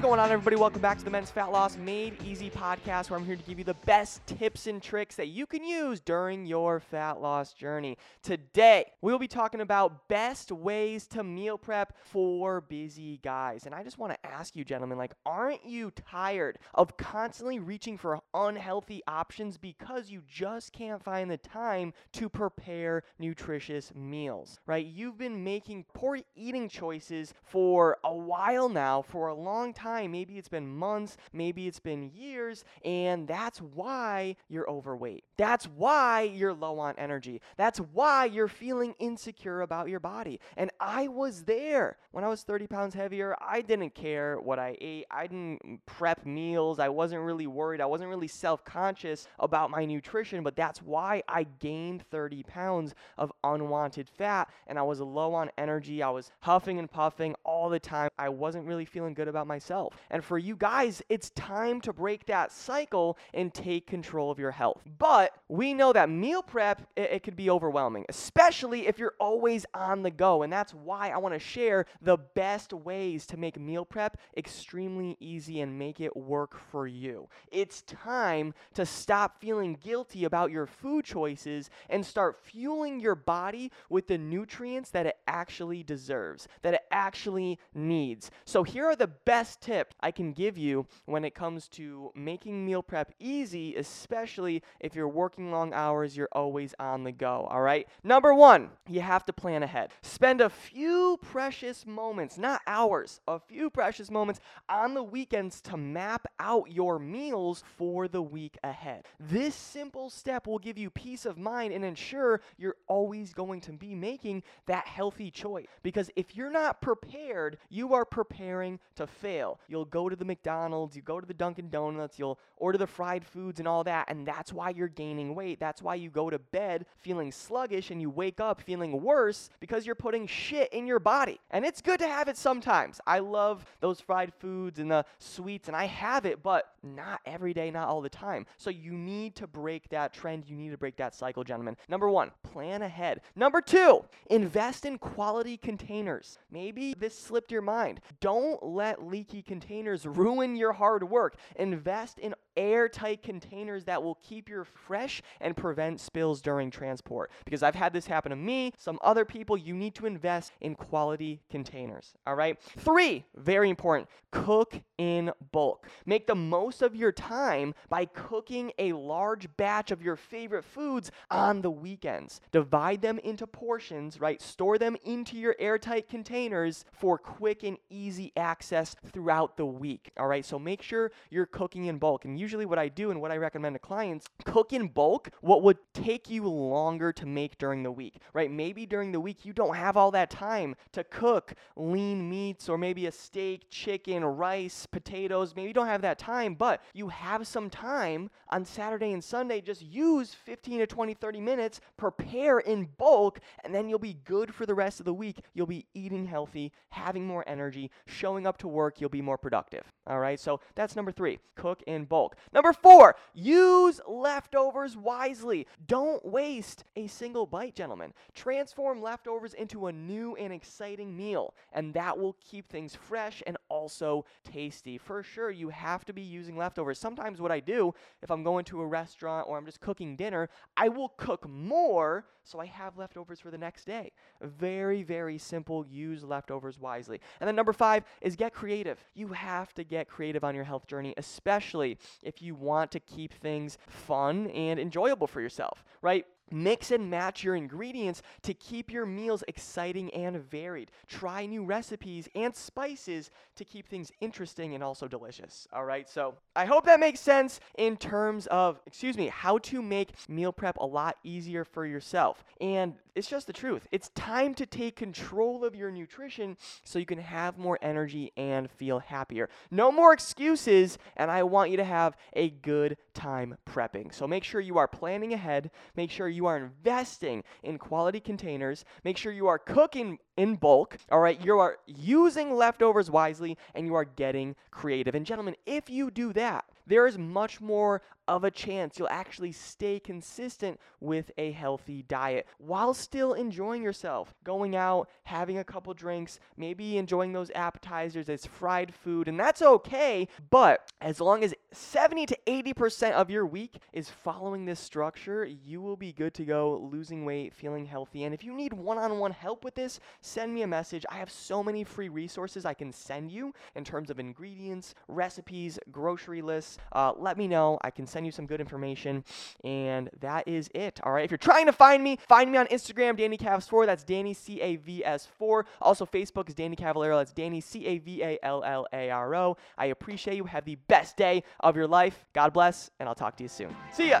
Going on, everybody? Welcome back to the Men's Fat Loss Made Easy podcast, where I'm here to give you the best tips and tricks that you can use during your fat loss journey. Today, we'll be talking about best ways to meal prep for busy guys. And I just want to ask you, gentlemen, like, aren't you tired of constantly reaching for unhealthy options because you just can't find the time to prepare nutritious meals, right? You've been making poor eating choices for a while now, for a long time time. Maybe it's been months, maybe it's been years, and that's why you're overweight. That's why you're low on energy. That's why you're feeling insecure about your body. And I was there when I was 30 pounds heavier. I didn't care what I ate, I didn't prep meals. I wasn't really worried. I wasn't really self conscious about my nutrition, but that's why I gained 30 pounds of unwanted fat and I was low on energy. I was huffing and puffing all the time. I wasn't really feeling good about myself And for you guys, it's time to break that cycle and take control of your health. But we know that meal prep, it, it could be overwhelming, especially if you're always on the go. And that's why I want to share the best ways to make meal prep extremely easy and make it work for you. It's time to stop feeling guilty about your food choices and start fueling your body with the nutrients that it actually deserves, that it actually needs. So here are the best tips tip I can give you when it comes to making meal prep easy, especially if you're working long hours, you're always on the go. All right. Number one, you have to plan ahead. Spend a few precious moments, not hours, a few precious moments on the weekends to map out your meals for the week ahead. This simple step will give you peace of mind and ensure you're always going to be making that healthy choice. Because if you're not prepared, you are preparing to fail. You'll go to the McDonald's, you go to the Dunkin' Donuts, you'll order the fried foods and all that, and that's why you're gaining weight. That's why you go to bed feeling sluggish and you wake up feeling worse because you're putting shit in your body. And it's good to have it sometimes. I love those fried foods and the sweets, and I have it, but not every day, not all the time. So you need to break that trend. You need to break that cycle, gentlemen. Number one, plan ahead. Number two, invest in quality containers. Maybe this slipped your mind. Don't let leaky containers ruin your hard work. Invest in airtight containers that will keep your fresh and prevent spills during transport. Because I've had this happen to me, some other people, you need to invest in quality containers. All right. Three, very important, cook in bulk. Make the most of your time by cooking a large batch of your favorite foods on the weekends. Divide them into portions, right? Store them into your airtight containers for quick and easy access throughout the week. All right. So make sure you're cooking in bulk. And usually what I do and what I recommend to clients, cook in bulk what would take you longer to make during the week, right? Maybe during the week you don't have all that time to cook lean meats or maybe a steak, chicken, rice, potatoes. Maybe you don't have that time, but you have some time on Saturday and Sunday. Just use 15 to 20, 30 minutes, prepare in bulk, and then you'll be good for the rest of the week. You'll be eating healthy, having more energy, showing up to work, you'll be more productive. All right, so that's number three cook in bulk bulk. Number four, use leftovers wisely. Don't waste a single bite, gentlemen. Transform leftovers into a new and exciting meal, and that will keep things fresh and also tasty. For sure, you have to be using leftovers. Sometimes, what I do if I'm going to a restaurant or I'm just cooking dinner, I will cook more so I have leftovers for the next day. Very, very simple. Use leftovers wisely. And then number five is get creative. You have to get creative on your health journey, especially if you want to keep things fun and enjoyable for yourself, right? Mix and match your ingredients to keep your meals exciting and varied. Try new recipes and spices to keep things interesting and also delicious. All right, so I hope that makes sense in terms of, excuse me, how to make meal prep a lot easier for yourself. And it's just the truth. It's time to take control of your nutrition so you can have more energy and feel happier. No more excuses, and I want you to have a good time prepping. So make sure you are planning ahead, make sure you are investing in quality containers, make sure you are cooking in bulk, all right? You are using leftovers wisely and you are getting creative. And gentlemen, if you do that, there is much more of a chance you'll actually stay consistent with a healthy diet while still enjoying yourself. Going out, having a couple drinks, maybe enjoying those appetizers as fried food, and that's okay. But as long as 70 to 80% of your week is following this structure, you will be good to go, losing weight, feeling healthy. And if you need one on one help with this, send me a message. I have so many free resources I can send you in terms of ingredients, recipes, grocery lists. Uh, let me know. I can send send you some good information. And that is it. All right. If you're trying to find me, find me on Instagram, Danny Cavs4. That's Danny C A V S 4. Also, Facebook is Danny Cavallaro. That's Danny C A V A L L A R O. I appreciate you. Have the best day of your life. God bless, and I'll talk to you soon. See ya.